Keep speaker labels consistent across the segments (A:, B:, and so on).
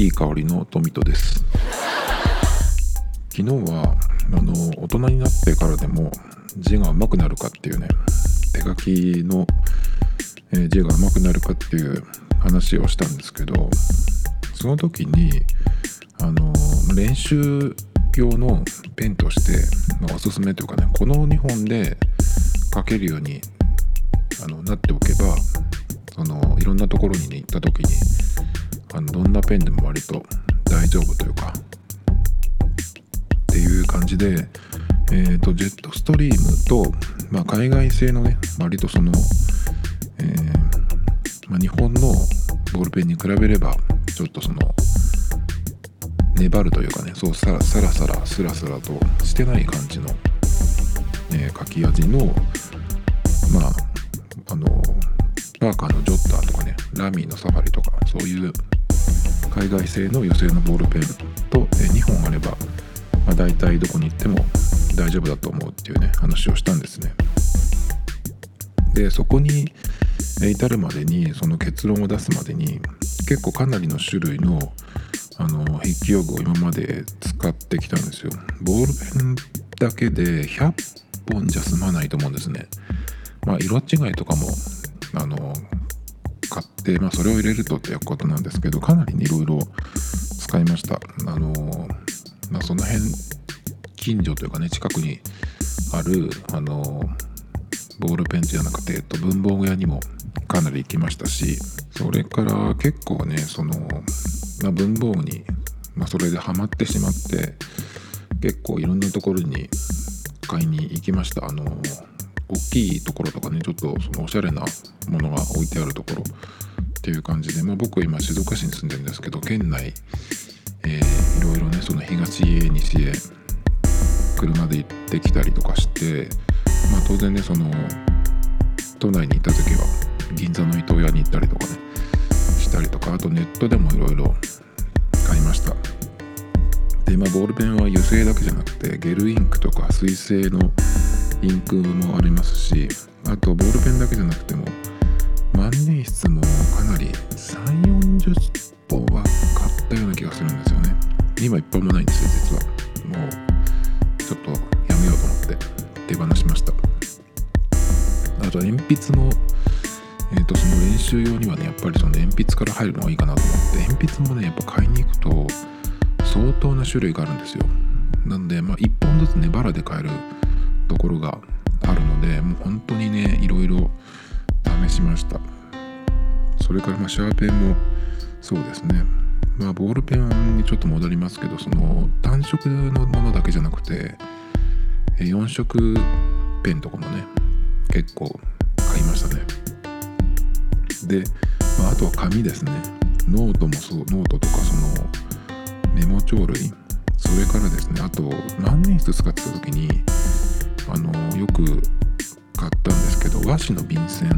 A: いい香りのトミトです。昨日はあの大人になってからでも字が上手くなるかっていうね手書きの、え字が上手くなるかっていう話をしたんですけどその時にあの練習用のペンとして、まおすすめというかねこの2本で書けるようにあのなっておけばそのいろんなところに、ね、行った時にあのどんなペンでも割と大丈夫というかっていう感じで、えー、とジェットストリームと、まあ、海外製のね割とその、えーまあ、日本のボールペンに比べればちょっとその粘るというかねそうさらさらさらスラスラとしてない感じの、えー書き味のまああのパーカーのジョッターとかねラミーのサファリとかそういう海外製の油性のボールペンと、2本あれば、まあ、大体どこに行っても大丈夫だと思うっていうね話をしたんですね。でそこに至るまでにその結論を出すまでに結構かなりの種類のあの筆記用具を今まで使ってきたんですよ。ボールペンだけで100本じゃ済まないと思うんですね。まあ色違いとかもあの買って、まあ、それを入れるとっていうことなんですけどかなりいろいろ使いました。あの、まあ、その辺近所というかね近くにあるあのボールペンじゃなくて、えっと、文房具屋にもかなり行きましたしそれから結構ねその、まあ、文房具に、まあ、それでハマってしまって結構いろんなところに買いに行きました。あの大きいところとかねちょっとそのおしゃれなものが置いてあるところっていう感じで、まあ、僕今静岡市に住んでるんですけど県内、えーいろいろねその東へ西へ車で行ってきたりとかして、まあ、当然ねその都内にいた時は銀座の伊東屋に行ったりとかねしたりとかあとネットでもいろいろ買いました。でまあボールペンは油性だけじゃなくてゲルインクとか水性のインクもありますしあとボールペンだけじゃなくても万年筆もかなり3 4 0本は買ったような気がするんですよね。今一本もないんですよ実は。もうちょっとやめようと思って手放しました。あと鉛筆のえー、とその練習用にはねやっぱりその鉛筆から入るのがいいかなと思って鉛筆もねやっぱ買いに行くと相当な種類があるんですよ。なんでまあ1本ずつねバラで買えるところがあるのでもう本当にねいろいろ試しました。それからまあシャーペンもそうですね。まあボールペンにちょっと戻りますけどその単色のものだけじゃなくて4色ペンとかもね結構買いましたね。で、まあ、あとは紙ですね。ノートもそうノートとかそのメモ帳類。それからですねあと万年筆使ってた時にあのよく買ったんですけど和紙の便箋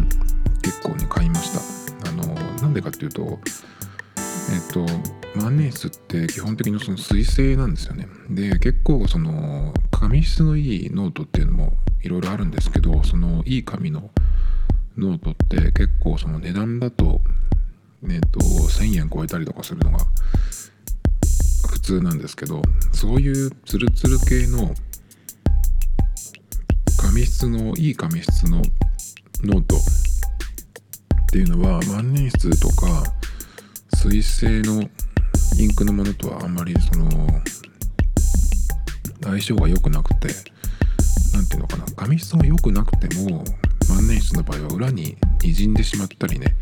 A: 結構ね買いました。あのなんでかっていうとえっと万年筆って基本的にその水性なんですよね。で結構その紙質のいいノートっていうのもいろいろあるんですけどそのいい紙のノートって結構その値段だとえっと1000円超えたりとかするのが普通なんですけどそういうツルツル系の紙質のいい紙質のノートっていうのは万年筆とか水性のインクのものとはあんまりその相性が良くなくて何ていうのかな紙質が良くなくても万年筆の場合は裏に滲んでしまったりね、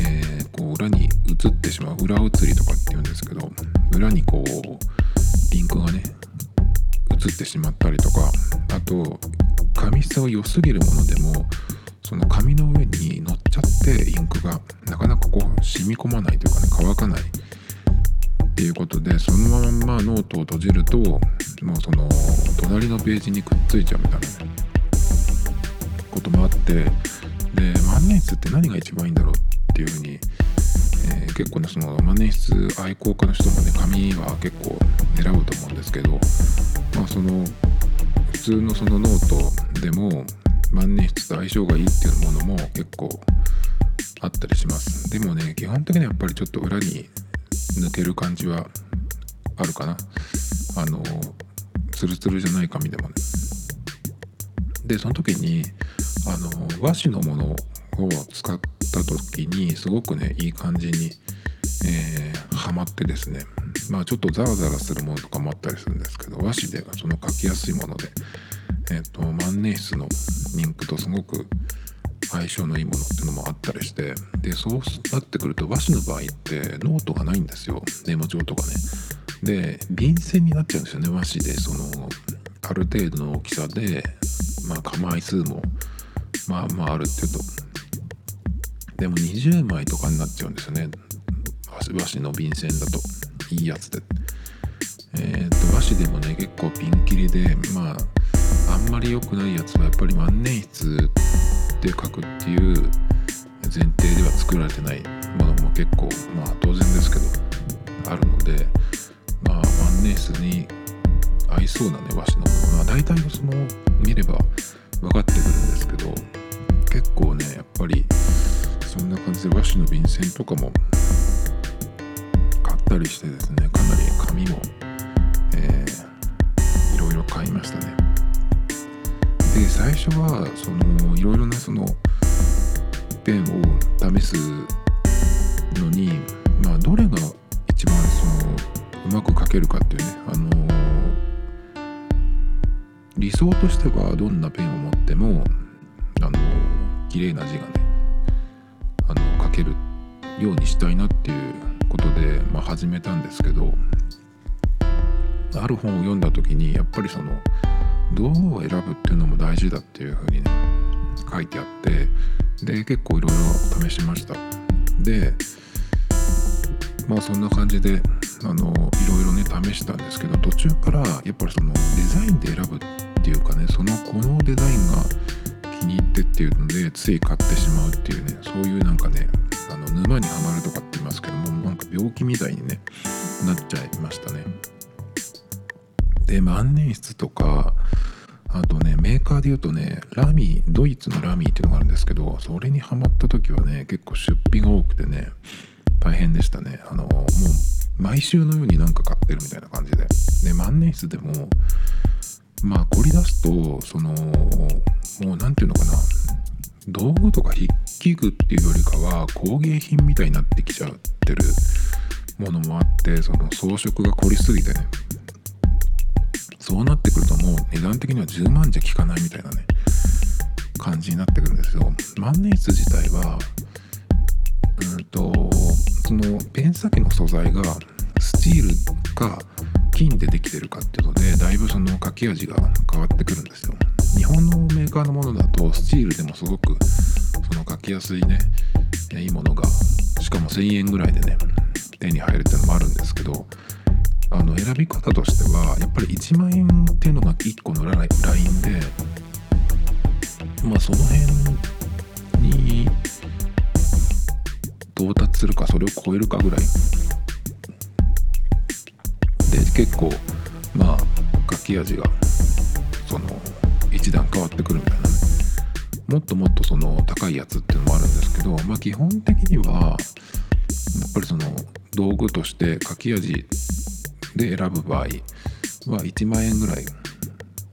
A: えーこう裏に映ってしまう裏映りとかっていうんですけど裏にこうインクがね映ってしまったりとかあと紙質が良すぎるものでもその紙の上に乗っちゃってインクがなかなかこう染み込まないというかね乾かない。っていうことでそのままノートを閉じるともうその隣のページにくっついちゃうみたいな。こともあってで万年筆って何が一番いいんだろうっていうふうに、えー結構ねその万年筆愛好家の人もね紙は結構選ぶと思うんですけどまあその普通のそのノートでも万年筆と相性がいいっていうものも結構あったりします。でもね基本的にはやっぱりちょっと裏に抜ける感じはあるかな。あのツルツルじゃない紙でもね。でその時にあの和紙のものを使った時にすごくねいい感じに、えー、はまってですね。まあちょっとザラザラするものとかもあったりするんですけど和紙でその書きやすいもので。えっ、ー、と万年筆のインクとすごく相性のいいものっていうのもあったりしてでそうなってくると和紙の場合ってノートがないんですよ。メモ帳とかね。で便箋になっちゃうんですよね和紙で。そのある程度の大きさでまあ構枚数もまあまああるっていうとでも20枚とかになっちゃうんですよね。和紙の便箋だと。いいやつで。えっ、ー、と和紙でもね結構ピンキリでまああんまり良くないやつはやっぱり万年筆で書くっていう前提では作られてない。ものも結構まあ当然ですけどあるのでまあ万年筆に合いそうなね和紙のもの。は大体その見れば分かってくるんですけど結構ねやっぱりそんな感じで和紙の便箋とかも買ったりしてですねかなり紙も、えー、いろいろ買いましたね。で最初はそのいろいろなそのペンを試すのにまあどれが一番そのうまく書けるかっていうねあの理想としてはどんなペンを持ってもあの綺麗な字がねあの書けるようにしたいなっていうことで、まあ、始めたんですけどある本を読んだ時にやっぱりその道具を選ぶっていうのも大事だっていうふうにね書いてあってで結構いろいろ試しました。でまあそんな感じであのいろいろね試したんですけど途中からやっぱりそのデザインで選ぶっていうかねそのこのデザインが気に入ってっていうのでつい買ってしまうっていうねそういうなんかねあの沼にはまるとかって言いますけどもなんか病気みたいにねなっちゃいましたね。で万年筆とかあとねメーカーで言うとねラミードイツのラミーっていうのがあるんですけどそれにハマった時はね結構出費が多くてね大変でしたね。あのもう毎週のようになんか買ってるみたいな感じで。で万年筆でもまあ凝り出すとそのもう何て言うのかな道具とか筆記具っていうよりかは工芸品みたいになってきちゃってるものもあってその装飾が凝りすぎてねそうなってくるともう値段的には10万じゃ効かないみたいなね感じになってくるんですよ。万年筆自体はうんとそのペン先の素材がスチールか金でできてるかっていうのでだいぶその書き味が変わってくるんですよ。日本のメーカーのものだとスチールでもすごくその書きやすいねいいものがしかも1000円ぐらいでね手に入るっていうのもあるんですけどあの選び方としてはやっぱり1万円っていうのが1個のラインでまあその辺に到達するかそれを超えるかぐらい。で結構まあ書き味がその一段変わってくるみたいな。ねもっともっとその高いやつっていうのもあるんですけどまあ基本的にはやっぱりその道具として書き味で選ぶ場合は1万円ぐらいっ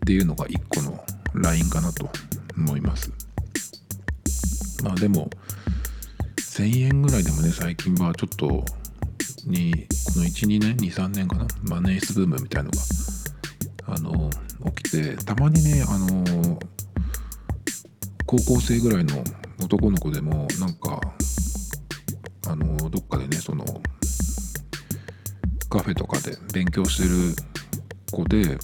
A: ていうのが1個のラインかなと思います。まあでも1000円ぐらいでもね最近はちょっとにこの12年23年かなマネースブームみたいのがあの起きてたまにねあの高校生ぐらいの男の子でもなんかあのどっかでねそのカフェとかで勉強してる子で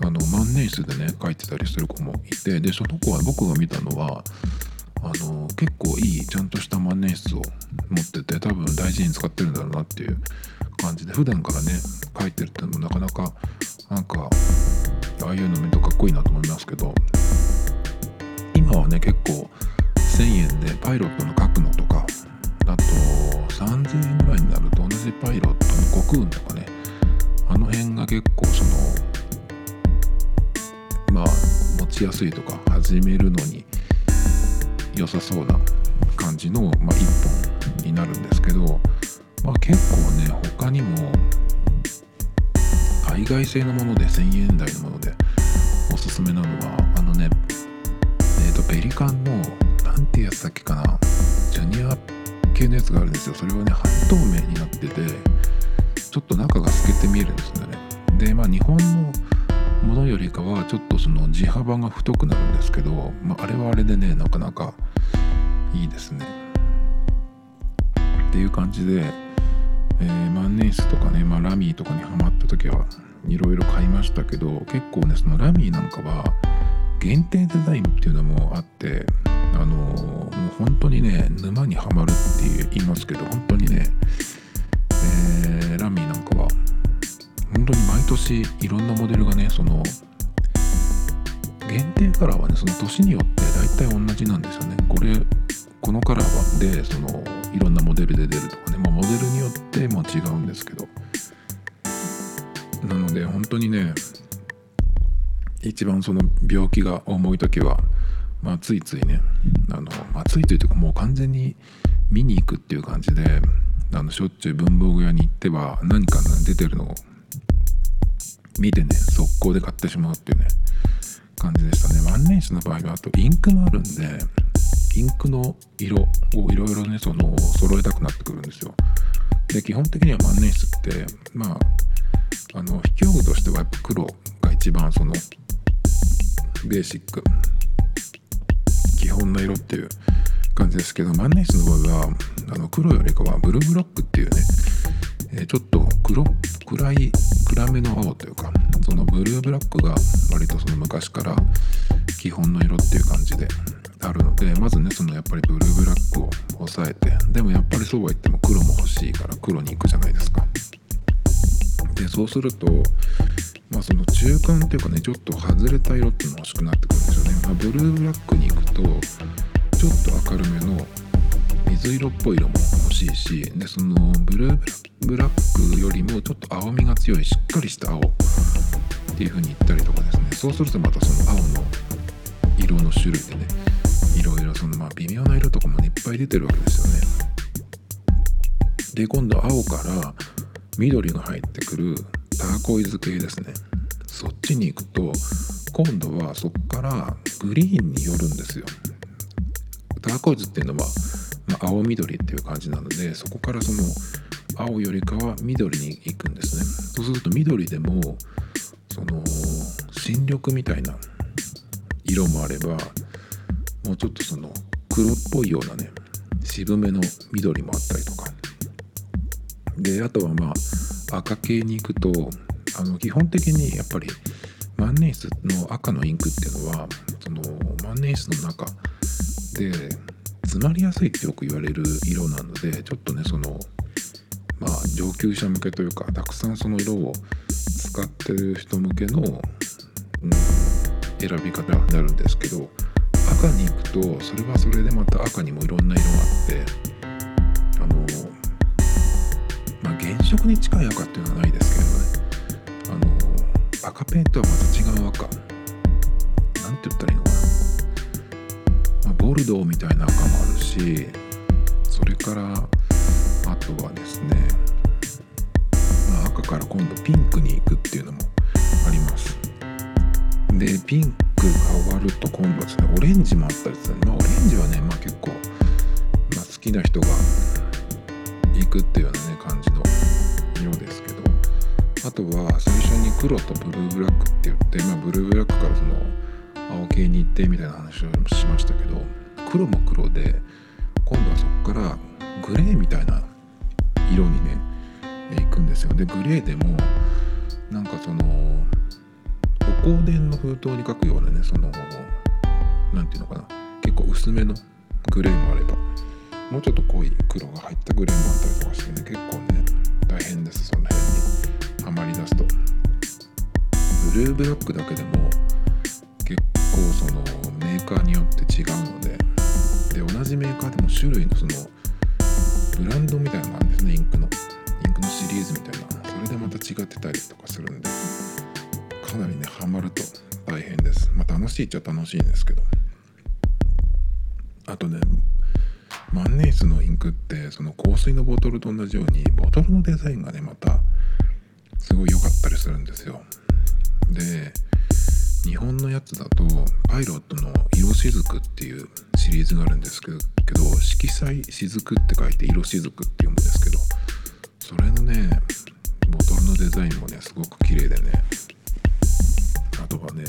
A: あの万年筆でね書いてたりする子もいてでその子は僕が見たのはあの結構いいちゃんとした万年筆を持ってて多分大事に使ってるんだろうなっていう感じで普段からね書いてるっていうのもなかなかなんかああいうのめっとかっこいいなと思いますけど今はね結構1000円でパイロットの書くのとかあと3000円ぐらいになると同じパイロットのコクーンとかね。あの辺が結構そのまあ持ちやすいとか始めるのに良さそうな感じの、まあ、結構ね他にも海外製のもので1000円台のものでおすすめなのはあのねえっ、ー、とペリカンの何てやつだっけかなジュニア系のやつがあるんですよ。それはね半透明になっててちょっと中が透けて見えるんですよね。でまあ日本のものよりかはちょっとその地幅が太くなるんですけど、まあ、あれはあれでねなかなかいいですね。っていう感じで、えー、万年筆とかね、まあ、ラミーとかにハマった時はいろいろ買いましたけど結構ねそのラミーなんかは限定デザインっていうのもあってあの、もう本当にね沼にはまるって言いますけど本当にね、えー、ラミーなんかは本当に毎年いろんなモデルがねその限定カラーはねその年によって大体同じなんですよね。これこのカラーでそのいろんなモデルで出るとかね、まあ、モデルによっても違うんですけど。なので本当にね一番その病気が重い時は、まあ、ついついねあの、まあ、ついついというかもう完全に見に行くっていう感じであのしょっちゅう文房具屋に行っては何か出てるのを見てね速攻で買ってしまうっていうね感じでしたね。万年筆の場合はあとインクもあるんでインクの色をいろいろねその揃えたくなってくるんですよ。で基本的には万年筆ってまああの引き具としてはやっぱ黒が一番そのベーシック。基本の色っていう感じですけど万年筆の場合はあの黒よりかはブルーブロックっていうね、えー、ちょっと黒暗い暗めの青というかそのブルーブラックが割とその昔から基本の色っていう感じであるのでまずねそのやっぱりブルーブラックを抑えてでもやっぱりそうは言っても黒も欲しいから黒に行くじゃないですか。でそうするとまあその中間っていうかねちょっと外れた色っていうのが欲しくなってくるんですよね、まあ、ブルーブラックにとちょっと明るめの水色っぽい色も欲しいしでそのブルーブラックよりもちょっと青みが強いしっかりした青っていう風に言ったりとかですね。そうするとまたその青の色の種類でねいろいろそのまあ微妙な色とかも、ね、いっぱい出てるわけですよね。で今度青から緑が入ってくるターコイズ系ですね。そっちに行くと今度はそこからグリーンによるんですよ。ターコイズっていうのは、まあ、青緑っていう感じなのでそこからその青よりかは緑に行くんですね。そうすると緑でもその新緑みたいな色もあればもうちょっとその黒っぽいようなね渋めの緑もあったりとか。であとはまあ赤系に行くとあの基本的にやっぱり万年筆の赤のインクっていうのはその万年筆の中で詰まりやすいってよく言われる色なのでちょっとねそのまあ上級者向けというかたくさんその色を使ってる人向けの、うん、選び方になるんですけど赤に行くとそれはそれでまた赤にもいろんな色があってあのまあ原色に近い赤っていうのはないですけどね。赤ペンとはまた違う赤。なんて言ったらいいのかな、まあ、ボルドーみたいな赤もあるしそれからあとはですね、まあ、赤から今度ピンクに行くっていうのもあります。でピンクが終わると今度はですねオレンジもあったりする、まあ、オレンジはね、まあ、結構、まあ、好きな人が行くっていうようなね感じのあとは最初に黒とブルーブラックって言って、まあ、ブルーブラックからその青系に行ってみたいな話をしましたけど黒も黒で今度はそこからグレーみたいな色にね行くんですよ。でグレーでもなんかそのお香典の封筒に書くようなねその何て言うのかな。結構薄めのグレーもあればもうちょっと濃い黒が入ったグレーもあったりとかしてね結構ね大変ですその辺にはまりだすと。ブルーブラックだけでも結構そのメーカーによって違うのでで同じメーカーでも種類のそのブランドみたいなのがあるんですねインクの。インクのシリーズみたいな。それでまた違ってたりとかするんでかなりねハマると大変です。まあ楽しいっちゃ楽しいんですけど。あとね万年ネスのインクってその香水のボトルと同じようにボトルのデザインがねまたすごい良かったりするんですよ。で日本のやつだとパイロットの「色しずく」っていうシリーズがあるんですけど色彩しずくって書いて色しずくって読むんですけどそれのねボトルのデザインもねすごく綺麗でね。あとはね、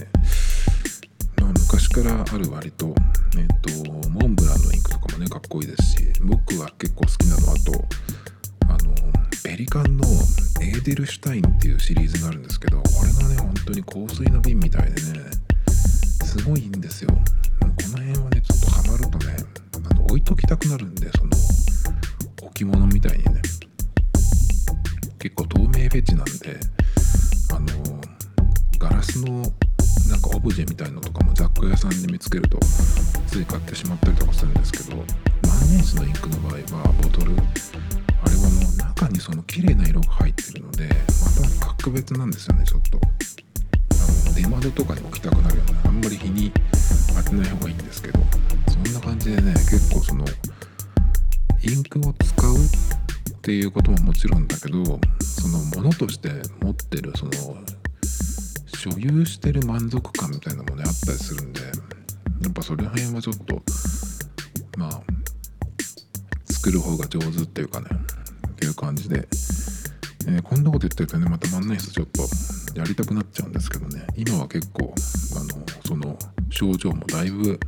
A: まあ、昔からある割とえっ、とモンブランのインクとかもねかっこいいですし僕は結構好きなのあとペリカンのエーデルシュタインっていうシリーズがあるんですけどこれがね本当に香水の瓶みたいでねすごいんですよ。この辺はねちょっとハマるとねあの置いときたくなるんでその置物みたいにね。結構透明フェチなんであのガラスのなんかオブジェみたいのとかも雑貨屋さんで見つけるとつい買ってしまったりとかするんですけど万年筆のインクの場合はボトル中にその綺麗な色が入ってるのでまた格別なんですよねちょっと。あの出窓とかに置きたくなるようなあんまり日に当てない方がいいんですけどそんな感じでね結構そのインクを使うっていうことももちろんだけどそのものとして持ってるその所有してる満足感みたいなものねあったりするんでやっぱそれ辺はちょっとまあ作る方が上手っていうかね。う感じで、えー、こんなこと言ってるとね。また万年筆ちょっとやりたくなっちゃうんですけどね。今は結構あのその症状もだいぶ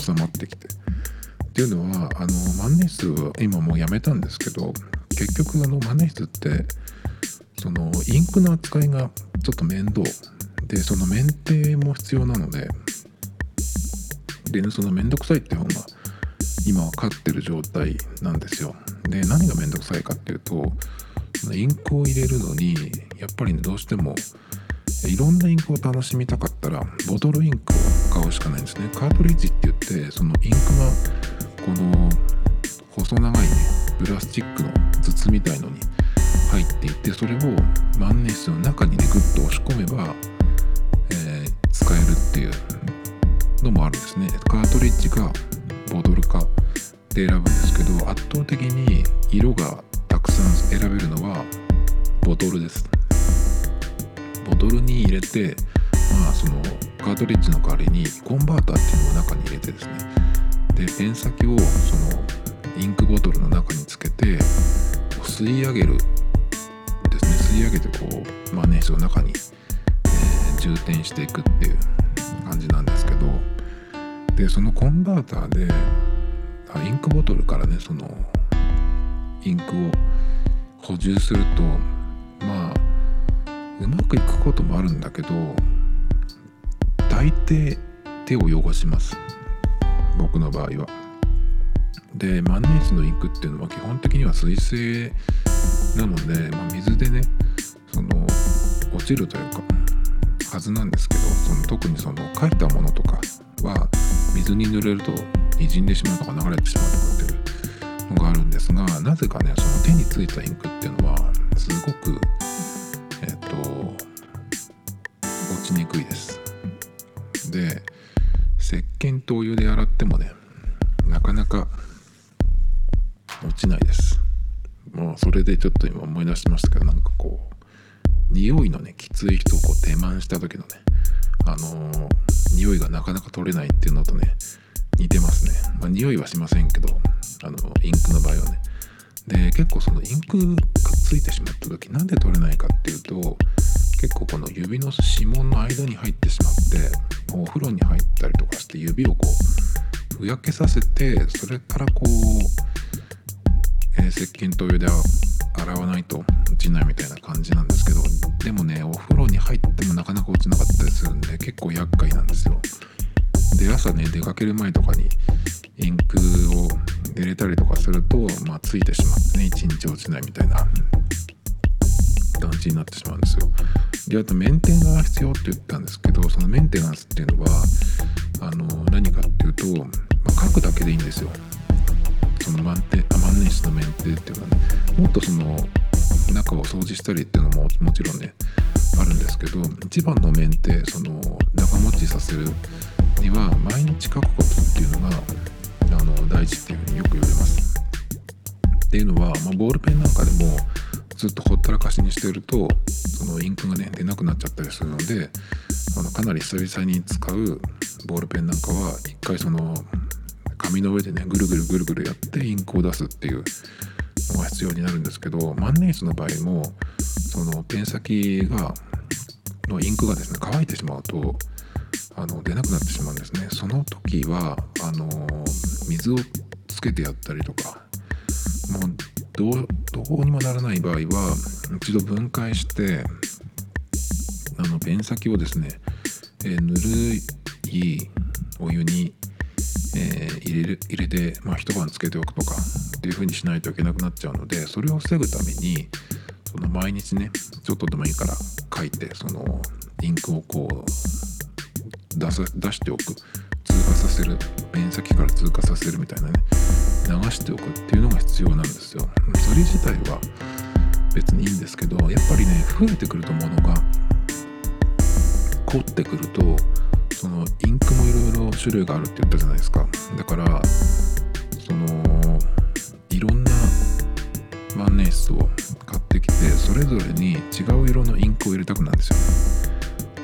A: 収まってきて。っていうのはあの万年筆は今もうやめたんですけど結局あの万年筆ってそのインクの扱いがちょっと面倒。でそのメンテも必要なので。で、ね、その面倒くさいって方が今は勝ってる状態なんですよ。で何が面倒くさいかっていうとインクを入れるのにやっぱりねどうしてもいろんなインクを楽しみたかったらボトルインクを買うしかないんですね。カートリッジって言ってそのインクがこの細長いねプラスチックの筒みたいのに入っていてそれを万年筆の中にねグッと押し込めば、えー、使えるっていうのもあるんですね。カートリッジかボトルかで選ぶんですけど圧倒的に色がたくさん選べるのはボトルです。ボトルに入れてまあそのカートリッジの代わりにコンバーターっていうのを中に入れてですね。でペン先をそのインクボトルの中につけて吸い上げるですね。吸い上げてこう万年筆を中に、えー、充填していくっていう感じなんですけど。でそのコンバーターでインクボトルからねそのインクを補充するとまあうまくいくこともあるんだけど大抵手を汚します僕の場合は。で万年筆のインクっていうのは基本的には水性なので、まあ、水でねその落ちるというかはずなんですけどその特にその書いたものとかは水に濡れると滲んでしまうとか流れてしまうとかっていうのがあるんですがなぜかねその手についたインクっていうのはすごくえっ、と落ちにくいです。で石鹸とお湯で洗ってもねなかなか落ちないです。もうそれでちょっと今思い出しましたけどなんかこう匂いのねきつい人をこう手満した時のねあのー、匂いがなかなか取れないっていうのとね似てますね。まあ匂いはしませんけどあのインクの場合はね。で結構そのインクがついてしまった時なんで取れないかっていうと結構この指の指紋の間に入ってしまってお風呂に入ったりとかして指をこうふやけさせてそれからこう、えー、石鹸とお湯で洗わないと落ちないみたいな感じなんですけどでもねお風呂に入ってもなかなか落ちなかったりするんで結構厄介なんですよ。で朝ね出かける前とかにインクを入れたりとかするとまあついてしまってね一日落ちないみたいな感じになってしまうんですよ。であとメンテナンス必要って言ったんですけどそのメンテナンスっていうのはあの何かっていうと、まあ、書くだけでいいんですよ。その万年万年筆のメンテっていうのはねもっとその中を掃除したりっていうのももちろんねあるんですけど一番のメンテその長持ちさせるには毎日書くことっていうのがあの大事っていうふうによく言われます。っていうのは、まあ、ボールペンなんかでもずっとほったらかしにしてるとそのインクがね出なくなっちゃったりするのであのかなり久々に使うボールペンなんかは一回その紙の上でねぐるぐるぐるぐるやってインクを出すっていうのが必要になるんですけど万年筆の場合もそのペン先がのインクがですね乾いてしまうとあの出なくなってしまうんですね。その時はあの水をつけてやったりとかもうどうどうにもならない場合は一度分解してあのペン先をですね、えー、ぬるいお湯に、えー、入れる入れて、まあ、一晩つけておくとかっていう風にしないといけなくなっちゃうのでそれを防ぐためにその毎日ねちょっとでもいいから書いてそのインクをこう出さ出しておく。通過させる。ペン先から通過させるみたいなね。流しておくっていうのが必要なんですよ。それ自体は別にいいんですけどやっぱりね増えてくるとものが凝ってくるとそのインクもいろいろ種類があるって言ったじゃないですか。だからそのいろんな万年筆を買ってきてそれぞれに違う色のインクを入れたくなるんですよ。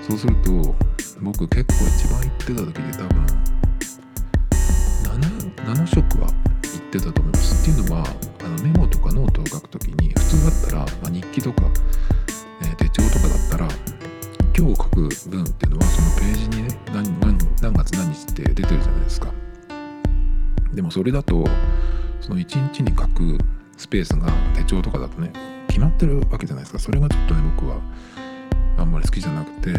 A: そうすると僕結構一番行ってた時で多分 7, 7色は行ってたと思います。っていうのはあのメモとかノートを書く時に普通だったら、まあ、日記とか、えー、手帳とかだったら今日書く文っていうのはそのページにね何何何月何日って出てるじゃないですか。でもそれだとその1日に書くスペースが手帳とかだとね決まってるわけじゃないですか。それがちょっとね僕はあんまり好きじゃなくて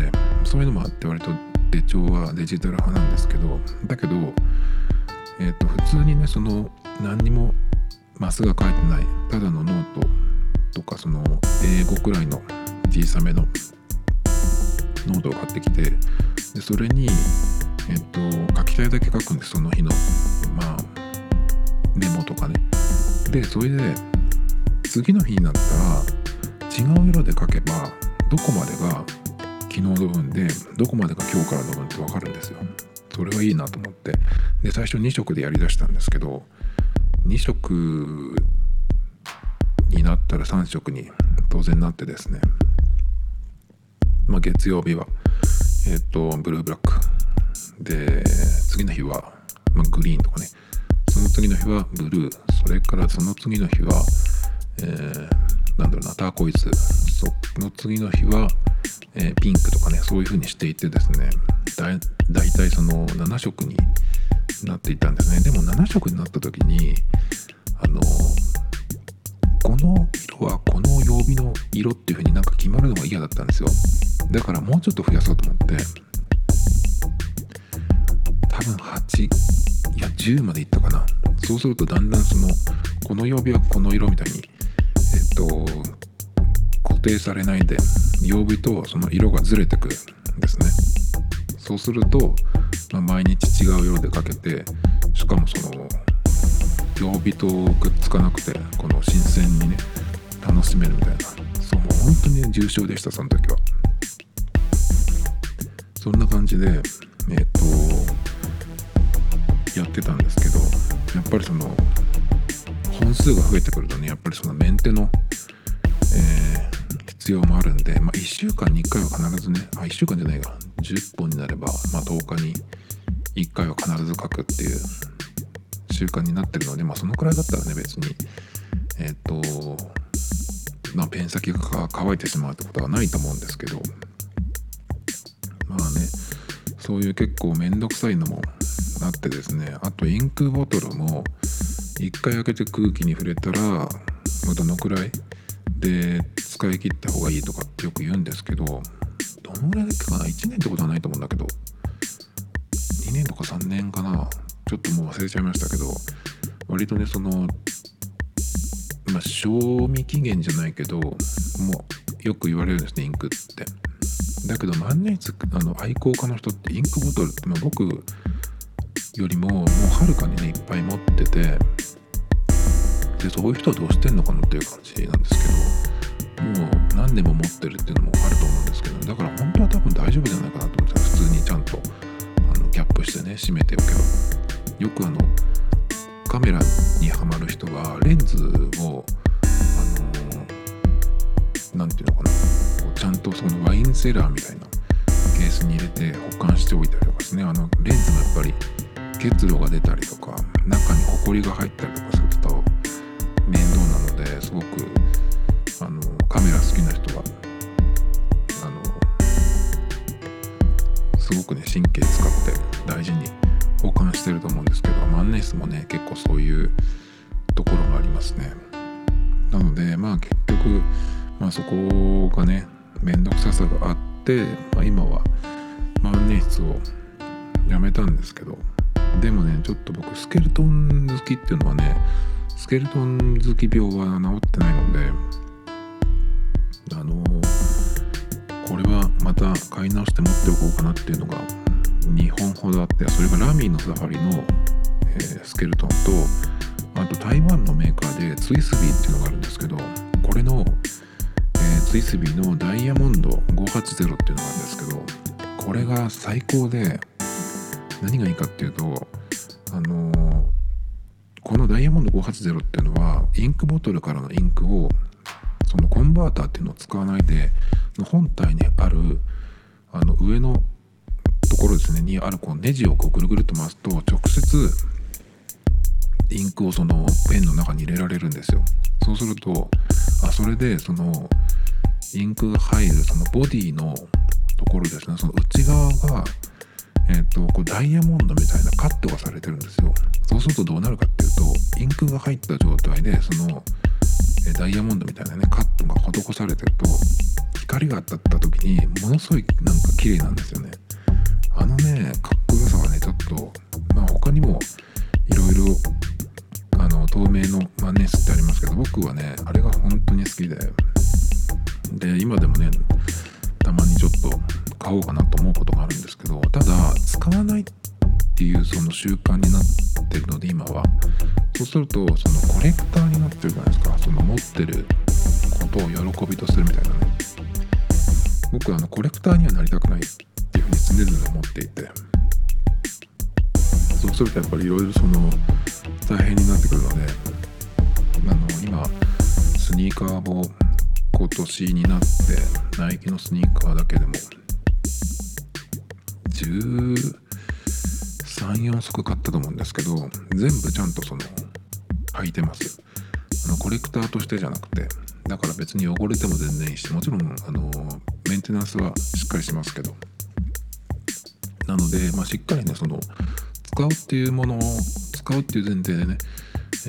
A: そういうのもあって割と手帳はデジタル派なんですけどだけど、えー、と普通にねその何にもマスが書いてないただのノートとかその A5くらいの小さめのノートを買ってきてでそれに、えっと、書きたいだけ書くんですその日のまあメモとかね。でそれで次の日になったら違う色で書けばどこまでが昨日の分でどこまでが今日からの分って分かるんですよ。それはいいなと思って。で最初2色でやりだしたんですけど2色になったら3色に当然なってですね。まあ、月曜日は、えっ、ー、と、ブルーブラック。で、次の日は、まあ、グリーンとかね。その次の日はブルー。それからその次の日は、えー、なんだろうな、ターコイズ。その次の日は、えー、ピンクとかね、そういう風にしていてですね、だだいたいその7色になっていたんですね。でも7色になった時に、あのこの色はこの曜日の色っていう風になんか決まるのが嫌だったんですよ。だからもうちょっと増やそうと思って多分8いや10までいったかなそうするとだんだんそのこの曜日はこの色みたいにえっと固定されないで曜日とその色がずれてくるんですねそうすると、まあ、毎日違う色でかけてしかもその曜日とくっつかなくてこの新鮮にね楽しめるみたいなそうもう本当に重症でしたその時は。そんな感じでえっ、とやってたんですけどやっぱりその本数が増えてくるとねやっぱりそのメンテの、えー、必要もあるんで、まあ、1週間に1回は必ずねあ1週間じゃないが10本になれば、まあ、10日に1回は必ず書くっていう習慣になってるので、まあ、そのくらいだったらね別に。えっ、とまあペン先が乾いてしまうってことはないと思うんですけど。まあねそういう結構めんどくさいのもあってですね。あとインクボトルも一回開けて空気に触れたらどのくらいで使い切った方がいいとかってよく言うんですけどどのぐらいだっけかな？1年ってことはないと思うんだけど。2年とか3年かな？ちょっともう忘れちゃいましたけど割とねそのまあ賞味期限じゃないけどもうよく言われるんですねインクって。だけど万年筆あの愛好家の人ってインクボトルって、まあ、僕よりももうはるかにねいっぱい持っててでそういう人はどうしてんのかなっていう感じなんですけどもう何年も持ってるっていうのもあると思うんですけどだから本当は多分大丈夫じゃないかなと思って普通にちゃんとあのキャップしてね閉めておけば。よくあのカメラにはまる人はレンズをあのなんていうのかな。ちゃんとそのワインセラーみたいなケースに入れて保管しておいたりとかですね。あのレンズもやっぱり結露が出たりとか中にホコリが入ったりとかすると面倒なのですごくあのカメラ好きな人はあのすごくね神経使って大事に保管してると思うんですけど万年筆もね結構そういうところがありますね。なのでまあ結局、まあ、そこがね面倒くささがあって、まあ、今は万年筆をやめたんですけどでもねちょっと僕スケルトン好きっていうのはねスケルトン好き病は治ってないのであのこれはまた買い直して持っておこうかなっていうのが2本ほどあってそれがラミーのサファリの、えー、スケルトンとあと台湾のメーカーでツイスビーっていうのがあるんですけどこれの、えー、ツイスビーのダイヤモンド580っていうのがあるんですけどこれが最高で何がいいかっていうとあのー、このダイヤモンド580っていうのはインクボトルからのインクをそのコンバーターっていうのを使わないで本体にあるあの上のところですねにあるこのネジをこうぐるぐるっと回すと直接インクをそのペンの中に入れられるんですよ。そうするとあそれでそのインクが入るそのボディのところですねその内側がえっ、ー、とこうダイヤモンドみたいなカットがされてるんですよ。そうするとどうなるかっていうとインクが入った状態でそのダイヤモンドみたいなねカットが施されてると光が当たった時にものすごいなんか綺麗なんですよね。あのねかっこよさはねちょっとまあ他にもいろいろあの透明の万年筆ってありますけど僕はねあれが本当に好きで。で今でもねたまにちょっと買おうかなと思うことがあるんですけどただ使わないっていうその習慣になってるので今は。そうするとそのコレクターになってるじゃないですか。その持ってることを喜びとするみたいなね。僕はあのコレクターにはなりたくない。っていうふうに常々思っていて。そうするとやっぱりいろいろその大変になってくるのであの今スニーカーを今年になってナイキのスニーカーだけでも134足買ったと思うんですけど全部ちゃんとその履いてます。あのコレクターとしてじゃなくてだから別に汚れても全然いいしもちろんあのメンテナンスはしっかりしますけど。なので、まあ、しっかりねその使うっていうものを使うっていう前提でね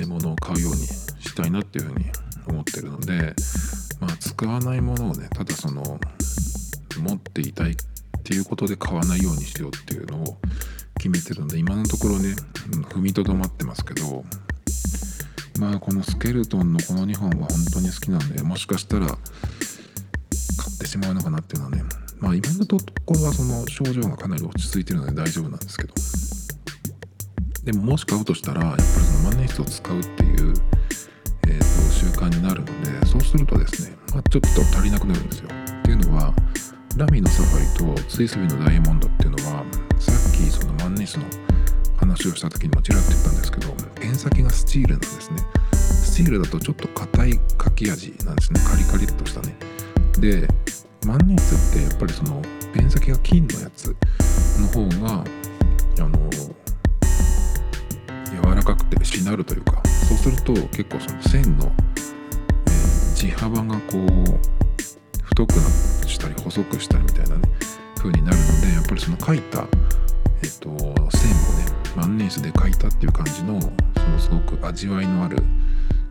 A: ものを買うようにしたいなっていうふうに思ってるので、まあ、使わないものをねただその持っていたいっていうことで買わないようにしようっていうのを決めてるので今のところね踏みとどまってますけどまあこのスケルトンのこの2本は本当に好きなんでもしかしたら買ってしまうのかなっていうのはねまあ今のところはその症状がかなり落ち着いてるので大丈夫なんですけど。でももし買うとしたらやっぱりその万年筆を使うっていう、えーと、習慣になるのでそうするとですね、まあ、ちょっと足りなくなるんですよ。っていうのはラミのサファリとツイスビのダイヤモンドっていうのはさっきその万年筆の話をした時にもちらっと言ったんですけどペン先がスチールなんですね。スチールだとちょっと硬い書き味なんですね。カリカリっとしたね。で万年筆ってやっぱりそのペン先が金のやつの方があの柔らかくてしなるというかそうすると結構その線の、えー、地幅がこう太くなしたり細くしたりみたいなね風になるのでやっぱりその書いた、えーと、線をね万年筆で書いたっていう感じのそのすごく味わいのある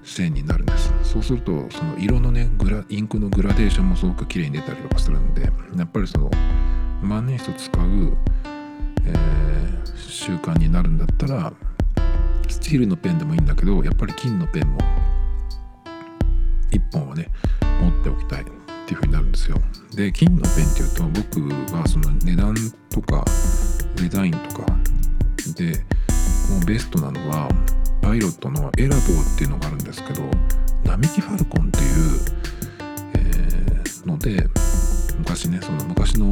A: 線になるんです。そうするとその色のねグラインクのグラデーションもすごく綺麗に出たりとかするんでやっぱりその万年筆を使う、えー、習慣になるんだったらスチールのペンでもいいんだけどやっぱり金のペンも1本はね持っておきたいっていう風になるんですよ。で金のペンっていうと僕はその値段とかデザインとかでもうベストなのはパイロットのエラボーっていうのがあるんですけど並木ファルコンっていう、えー、ので昔ねその昔の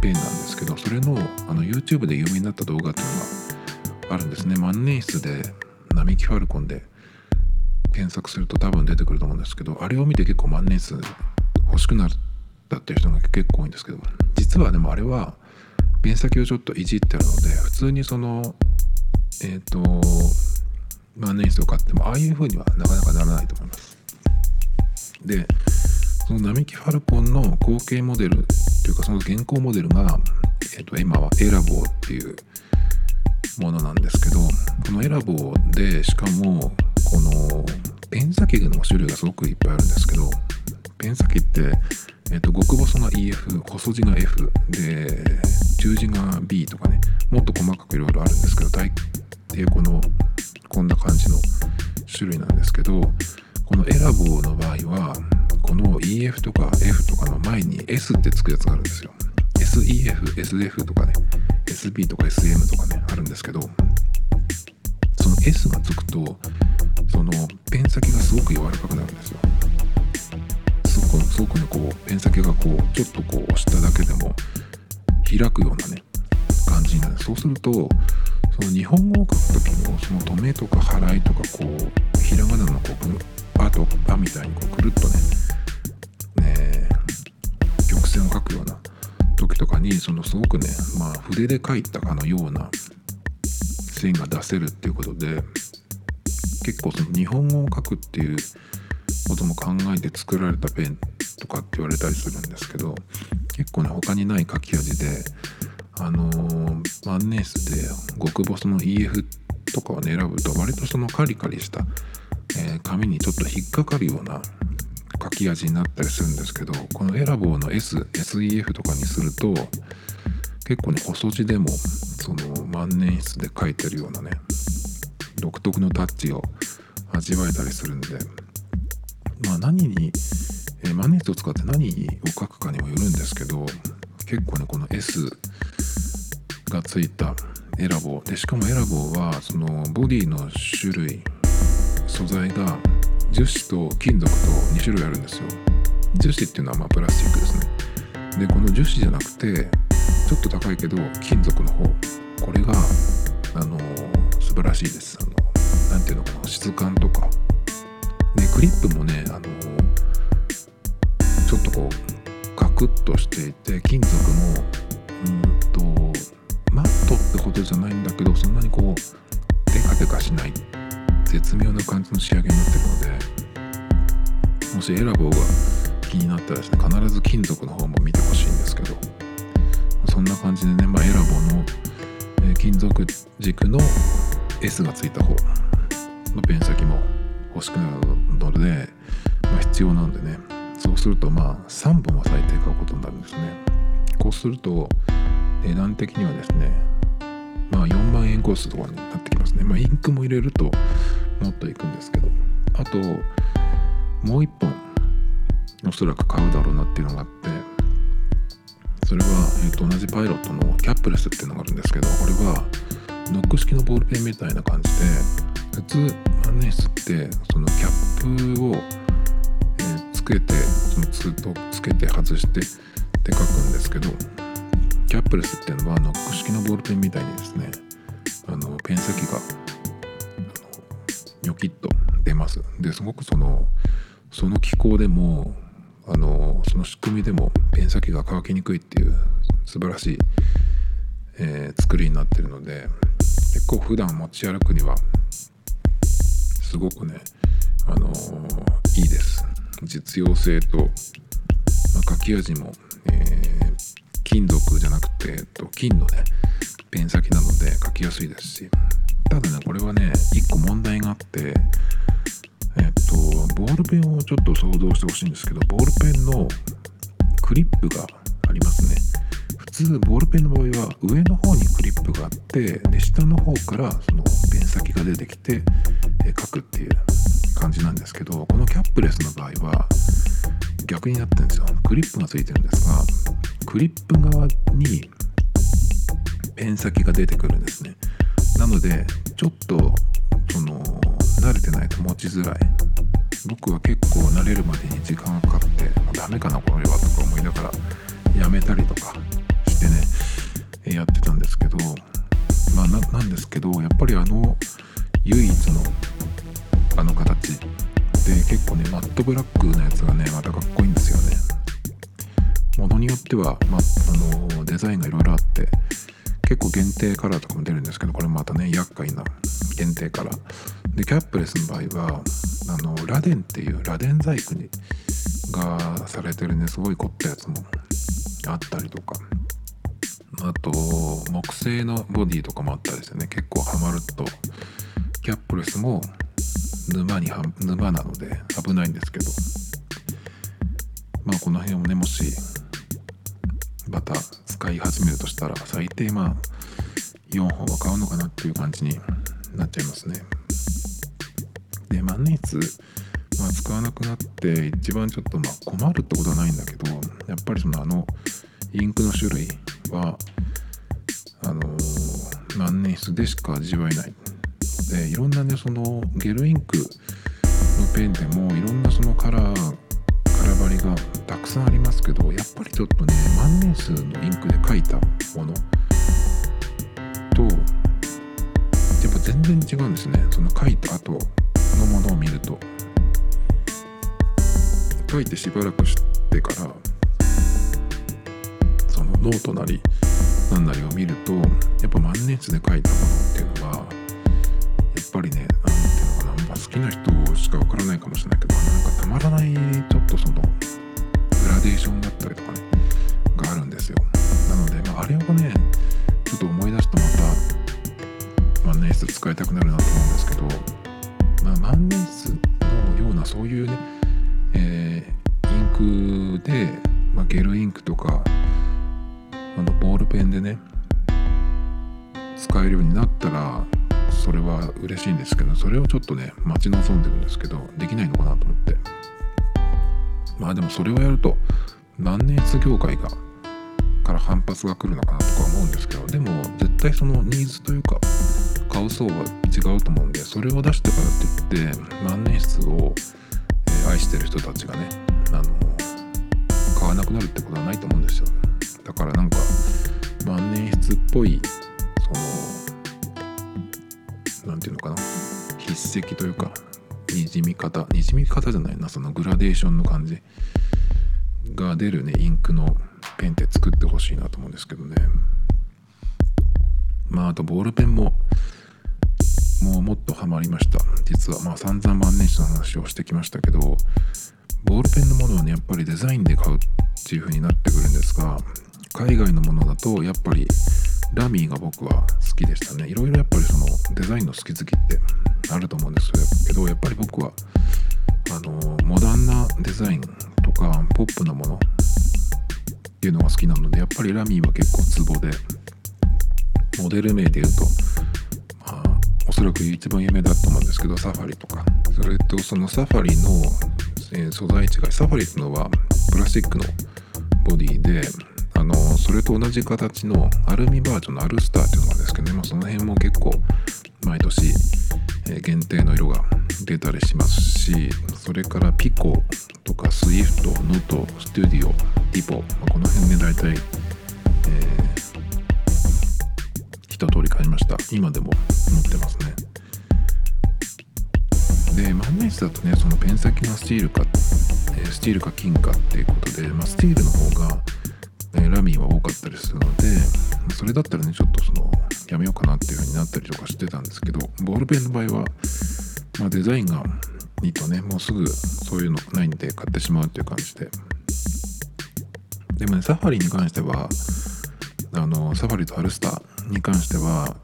A: ペンなんですけどそれのあの YouTube で有名になった動画っていうのがあるんですね。万年筆で並木ファルコンで検索すると多分出てくると思うんですけどあれを見て結構万年筆欲しくなったっていう人が結構多いんですけど実はでもあれはペン先をちょっといじってるので普通にそのえっ、ー、と万年筆を買ってもああいう風にはなかなかならないと思います。でその並木ファルコンの後継モデルっていうかその現行モデルが、えー、と今はエラボーっていうものなんですけどこのエラボーでしかもこのペン先具の種類がすごくいっぱいあるんですけどペン先って、えーと、極細が EF 細字が F で中字が B とかねもっと細かくいろいろあるんですけど大抵このこんな感じの種類なんですけどこのエラボーの場合はこの EF とか F とかの前に S ってつくやつがあるんですよ。SEF、SF とかね。SB とか SM とかねあるんですけどその S がつくとそのペン先がすごく柔らかくなるんですよ。すごくすごくねこうペン先がこうちょっとこう押しただけでも開くようなね感じになる。そうするとその日本語を書く時のその止めとか払いとかこうひらがなのこう「パ」と「パ」みたいにこうくるっとねね曲線を書くような時とかにそのすごくね、まあ、筆で書いたかのような線が出せるっていうことで結構その日本語を書くっていうことも考えて作られたペンとかって言われたりするんですけど結構ね他にない書き味であのー、万年筆で極細の EF とかをね選ぶと割とそのカリカリした、えー、紙にちょっと引っかかるような書き味になったりするんですけどこのエラボーの SSEF とかにすると結構ね細字でもその万年筆で書いてるようなね独特のタッチを味わえたりするんでまあ何に、えー、万年筆を使って何を書くかにもよるんですけど結構ねこの S がついたエラボでしかもエラボはそのボディの種類素材が樹脂と金属と2種類あるんですよ。樹脂っていうのはまプラスチックですね。でこの樹脂じゃなくてちょっと高いけど金属の方。これがあの素晴らしいです。あのなんていうのかな質感とか。でクリップもねあのちょっとこうカクッとしていて金属もうんとマットってことじゃないんだけどそんなにこうテカテカしない絶妙な感じの仕上げになってるのでもしエラボーが気になったらですね必ず金属の方も見てほしいんですけどそんな感じでね、まあ、エラボーの、え、金属軸の S がついた方のペン先も欲しくなるので、まあ、必要なんでねそうするとまあ3本は最低買うことになるんですね。こうすると値段的にはですねまあ4万円コースとかになってきますね。まあインクも入れるともっといくんですけど。あともう一本おそらく買うだろうなっていうのがあってそれは、えー、と同じパイロットのキャップレスっていうのがあるんですけどこれはノック式のボールペンみたいな感じで普通万年筆ってそのキャップを、つけてそのつとつけて外してで書くんですけどキャップレスっていうのはノック式のボールペンみたいにですねあのペン先がニョキッと出ます。ですごくそのその機構でもあのその仕組みでもペン先が乾きにくいっていう素晴らしい、えー、作りになってるので結構普段持ち歩くにはすごくねあの、いいです。実用性と、まあ、書き味も、えー、金属じゃなくて、えっと、金のねペン先なので書きやすいですし。ただねこれはね一個問題があってえっとボールペンをちょっと想像してほしいんですけどボールペンのクリップがありますね。通ボールペンの場合は上の方にクリップがあってで下の方からそのペン先が出てきて、え書くっていう感じなんですけどこのキャップレスの場合は逆になってるんですよ。クリップがついてるんですがクリップ側にペン先が出てくるんですね。なのでちょっとその慣れてないと持ちづらい。僕は結構慣れるまでに時間がかかってもうダメかなこれはとか思いながらやめたりとかしてねやってたんですけどまあなんですけどやっぱりあの唯一のあの形。で結構ねマットブラックのやつがねまたかっこいいんですよね。ものによっては、まあのデザインがいろいろあって結構限定カラーとかも出るんですけどこれまたね厄介な限定カラー。でキャップレスの場合はあのラデンっていうラデン細工にがされてるねすごい凝ったやつもあったりとか。あと木製のボディとかもあったりしてね結構ハマると。キャップレスも沼には沼なので危ないんですけど。まあこの辺をねもしまた使い始めるとしたら最低まあ4本は買うのかなっていう感じになっちゃいますね。で万年筆まあ、使わなくなって一番ちょっとまあ困るってことはないんだけどやっぱりそのあのインクの種類はあのー、万年筆でしか味わえない。でいろんなねそのゲルインクのペンでもいろんなそのカラーカラバリがたくさんありますけどやっぱりちょっとね万年筆のインクで書いたものとやっぱ全然違うんですね。その書いた後のものを見ると。書いてしばらくしてからノートなり何なりを見るとやっぱ万年筆で書いたものっていうのはやっぱりね何ていうのかな、ま、好きな人しかわからないかもしれないけどなんかたまらないちょっとそのグラデーションだったりとかねがあるんですよ。なので、まあ、あれをねちょっと思い出すとまた万年筆使いたくなるなと思うんですけど、まあ、万年筆のようなそういうね、えー、インクで、まあ、ゲルインクとかあのボールペンでね使えるようになったらそれは嬉しいんですけどそれをちょっとね待ち望んでるんですけどできないのかなと思って。まあでもそれをやると万年筆業界がから反発が来るのかなとか思うんですけどでも絶対そのニーズというか買う層は違うと思うんでそれを出したからといって万年筆を、え愛してる人たちがねあの買わなくなるってことはないと思うんですよ。だからなんか万年筆っぽいその何て言うのかな？筆跡というかにじみ方。にじみ方じゃないな。そのグラデーションの感じが出るね。インクのペンって作ってほしいなと思うんですけどね。まああとボールペンももうもっとハマりました。実は。まあ散々万年筆の話をしてきましたけどボールペンのものはねやっぱりデザインで買うっていう風になってくるんですが海外のものだとやっぱりラミーが僕は好きでしたね。いろいろやっぱりそのデザインの好き好きってあると思うんですけどやっぱり僕はあのモダンなデザインとかポップなものっていうのが好きなのでやっぱりラミーは結構ツボでモデル名で言うと、まあ、おそらく一番有名だと思うんですけどサファリとか。それとそのサファリの、えー、素材違いサファリっていうのはプラスチックのボディであのそれと同じ形のアルミバージョンのアルスターっていうのがあるんですけどね、まあ、その辺も結構毎年、限定の色が出たりしますしそれからピコとかスイフト、ノト、ステュディオ、ティポ、まあ、この辺で大体、えー、一通り買いました。今でも持ってますね。で万年筆だとねそのペン先がスチールか、えスチールか金かっていうことで、まあ、スチールの方がえラミーは多かったりするのでそれだったらねちょっとそのやめようかなっていう風になったりとかしてたんですけどボールペンの場合は、まあ、デザインがいいとねもうすぐそういうのないんで買ってしまうっていう感じで。でもねサファリに関してはあのサファリとアルスターに関しては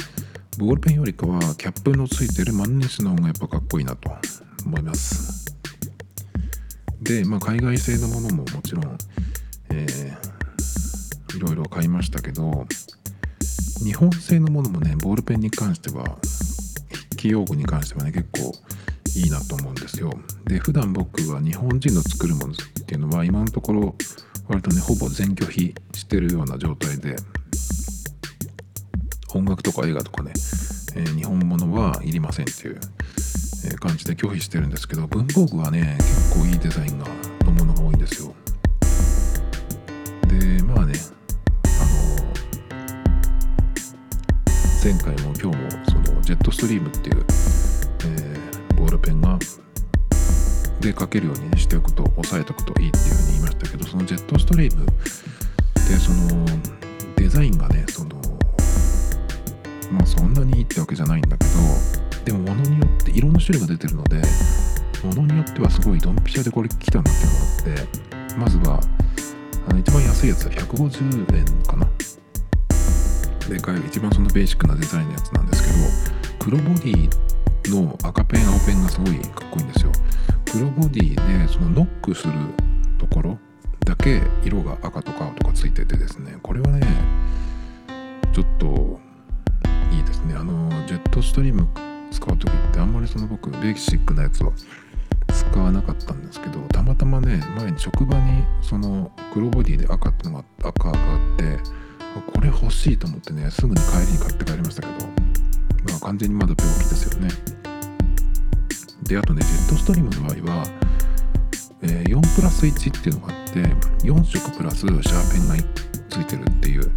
A: ボールペンよりかはキャップのついてる万年筆の方がやっぱかっこいいなと思います。でまあ海外製のものももちろん、えーいろいろ買いましたけど日本製のものもねボールペンに関しては筆記用具に関してはね結構いいなと思うんですよ。で普段僕は日本人の作るものっていうのは今のところ割とねほぼ全拒否してるような状態で音楽とか映画とかね、えー、日本物はいりませんっていう、感じで拒否してるんですけど文房具はね結構いいデザインがのものが多いんですよ。でまあね前回も今日もそのジェットストリームっていうえー、ボールペンがで書けるようにしておくと押さえておくといいっていうふうに言いましたけどそのジェットストリームでそのデザインがねそのまあそんなにいいってわけじゃないんだけどでも物によって色の種類が出てるので物によってはすごいドンピシャでこれ来たなっていうのがあってまずはあの一番安いやつは150円かな。でかい一番そのベーシックなデザインのやつなんですけど黒ボディの赤ペン青ペンがすごいかっこいいんですよ。黒ボディでそのノックするところだけ色が赤とか青とかついててですねこれはねちょっといいですね。あのジェットストリーム使う時ってあんまりその僕ベーシックなやつは使わなかったんですけどたまたまね前に職場にその黒ボディで赤ってのが赤があってこれ欲しいと思ってねすぐに帰りに買って帰りましたけどまあ完全にまだ病気ですよね。であとねジェットストリームの場合は、えー、4プラス1っていうのがあって4色プラスシャーペンがついてるっていう、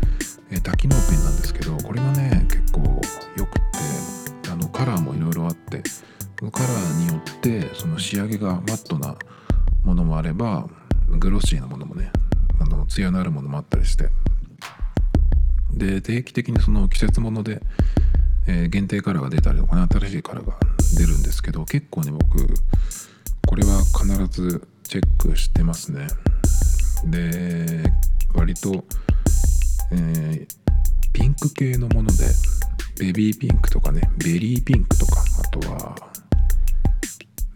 A: えー、多機能ペンなんですけどこれがね結構よくってあのカラーもいろいろあってカラーによってその仕上げがマットなものもあればグロッシーなものもねあの艶のあるものもあったりしてで定期的にその季節物で、えー、限定カラーが出たりとかね新しいカラーが出るんですけど結構ね僕これは必ずチェックしてますね。で割と、えー、ピンク系のものでベビーピンクとかねベリーピンクとかあとは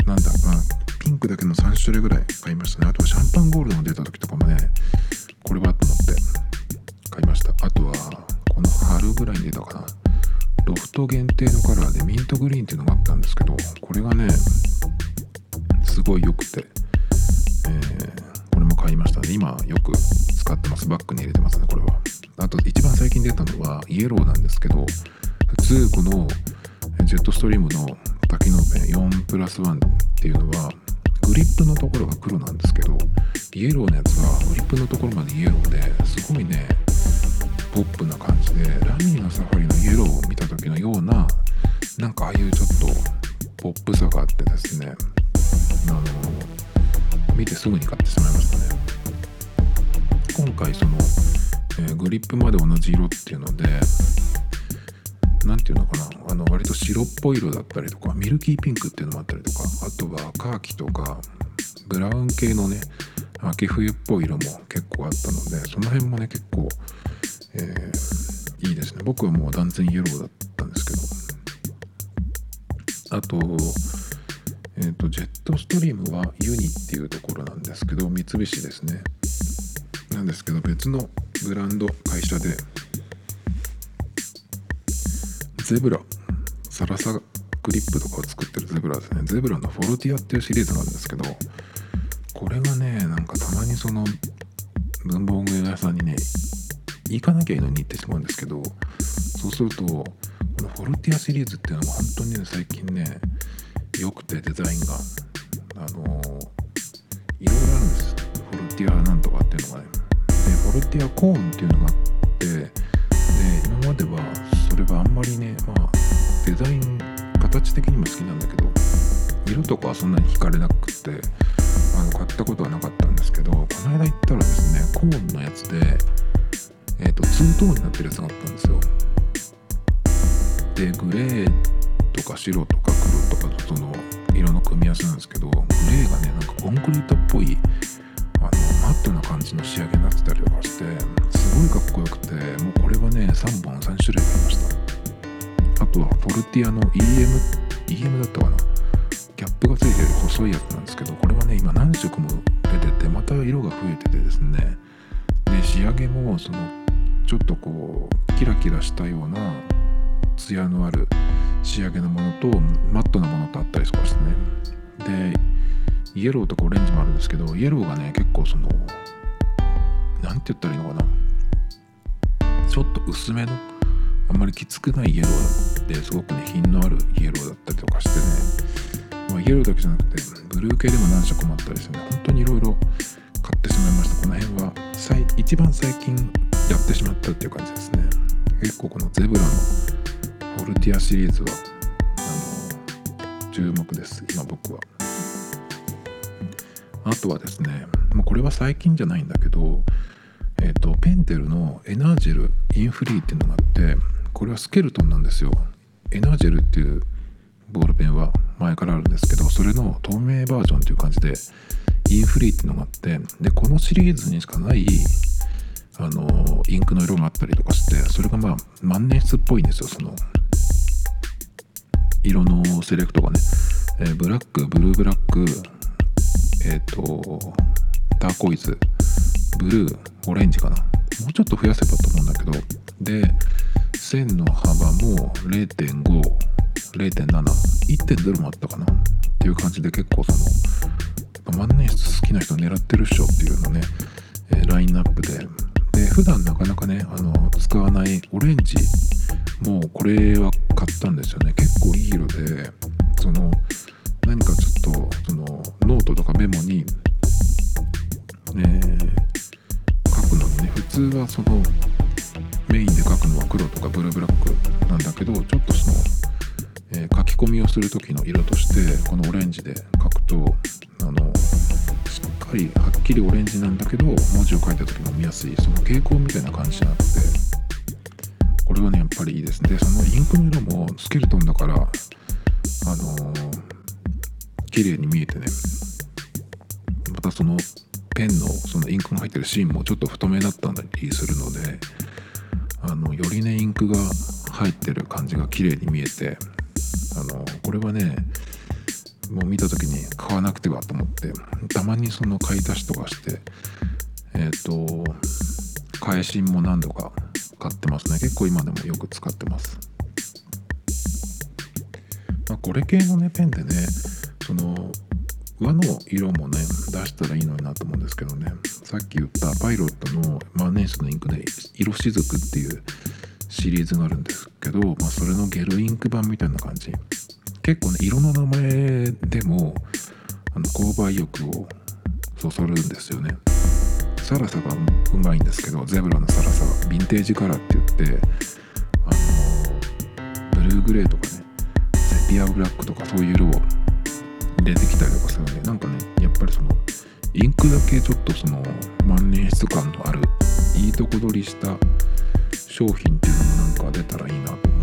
A: なんだまあピンクだけの3種類ぐらい買いましたね。あとはシャンパンゴールドの出た時とかもねこれはと思って。買いました。あとはこの春ぐらいに出たかな。ロフト限定のカラーでミントグリーンっていうのがあったんですけどこれがねすごい良くて、えー、これも買いましたね。今よく使ってます。バッグに入れてますねこれは。あと一番最近出たのはイエローなんですけど普通このジェットストリームの多機能ペン4プラス1っていうのはグリップのところが黒なんですけどイエローのやつはグリップのところまでイエローですごいねポップな感じでラミーのサファリのイエローを見た時のようななんかああいうちょっとポップさがあってですねあの見てすぐに買ってしまいましたね。今回その、えー、グリップまで同じ色っていうので何て言うのかなあの割と白っぽい色だったりとかミルキーピンクっていうのもあったりとかあとはカーキとかブラウン系のね秋冬っぽい色も結構あったのでその辺もね結構えー、いいですね。僕はもう断然イエローだったんですけど。あとえっ、ー、とジェットストリームはユニっていうところなんですけど三菱ですね。なんですけど別のブランド会社でゼブラサラサグリップとかを作ってるゼブラですね。ゼブラのフォルティアっていうシリーズなんですけどこれがねなんかたまにその文房具屋さんにね行かなきゃいいのにってしまうんですけどそうするとこのフォルティアシリーズっていうのが本当にね最近ね良くてデザインが。あのいろいろあるんです。フォルティアなんとかっていうのがね。でフォルティアコーンっていうのがあってで今まではそれはあんまりねまあデザイン形的にも好きなんだけど色とかはそんなに惹かれなくてあの買ったことはなかったんですけどこの間行ったらですねコーンのやつでえーと、ツートーンになってるやつがあったんですよ。でグレーとか白とか黒とかその色の組み合わせなんですけどグレーがねなんかコンクリートっぽいあのマットな感じの仕上げになってたりとかしてすごいかっこよくてもうこれはね3本3種類買いました。あとはフォルティアの EM EM だったかな。キャップがついてる細いやつなんですけどこれはね今何色も出ててまた色が増えててですね。で仕上げもそのちょっとこうキラキラしたようなツヤのある仕上げのものとマットなものとあったりとかしてね。でイエローとかオレンジもあるんですけどイエローがね結構その何て言ったらいいのかな。ちょっと薄めのあんまりきつくないイエローですごくね品のあるイエローだったりとかしてね、まあ、イエローだけじゃなくてブルー系でも何色もあったりしてね。本当にいろいろ買ってしまいました。この辺は一番最近やってしまったっていう感じですね。結構このゼブラのフォルティアシリーズはあの注目です。今僕は。あとはですねもうこれは最近じゃないんだけどえっ、ー、とペンテルのエナージェルインフリーっていうのがあってこれはスケルトンなんですよ。エナージェルっていうボールペンは前からあるんですけどそれの透明バージョンっていう感じでインフリーっていうのがあってでこのシリーズにしかないあのインクの色があったりとかしてそれがまあ万年筆っぽいんですよその。色のセレクトがね、えー、ブラックブルーブラックえっ、ー、とターコイズブルーオレンジかな。もうちょっと増やせばと思うんだけど。で線の幅も0.50.71.0もあったかな。っていう感じで結構その万年筆好きな人狙ってるっしょっていうのね、えー、ラインナップで。で普段なかなかねあの使わないオレンジもうこれは買ったんですよね。結構いい色でその何かちょっとそのノートとかメモに、えー、書くのにね普通はそのメインで書くのは黒とかブルーブラックなんだけどちょっとその、えー、書き込みをする時の色としてこのオレンジで書くとあのかなりはっきりオレンジなんだけど文字を書いた時も見やすいその蛍光みたいな感じなってこれはねやっぱりいいですね。でそのインクの色もスケルトンだからあのー、綺麗に見えてねまたそのペンのそのインクが入ってるシーンもちょっと太めだったりするのであのよりねインクが入ってる感じが綺麗に見えてあのこれはねもう見た時に買わなくてはと思ってたまにその買い足しとかしてえっ、ー、と返しも何度か買ってますね。結構今でもよく使ってます、まあ、これ系のねペンでねその和の色もね出したらいいのになと思うんですけどね。さっき言ったパイロットの万年筆のインクで色しずくっていうシリーズがあるんですけど、まあ、それのゲルインク版みたいな感じ。結構ね色の名前でもあの購買欲をそそるんですよね。サラサがうまいんですけどゼブラのサラサヴィンテージカラーって言ってあのブルーグレーとかねセピアブラックとかそういう色を入れてきたりとかするんでなんかねやっぱりそのインクだけちょっとその万年筆感のあるいいとこ取りした商品っていうのもなんか出たらいいなと。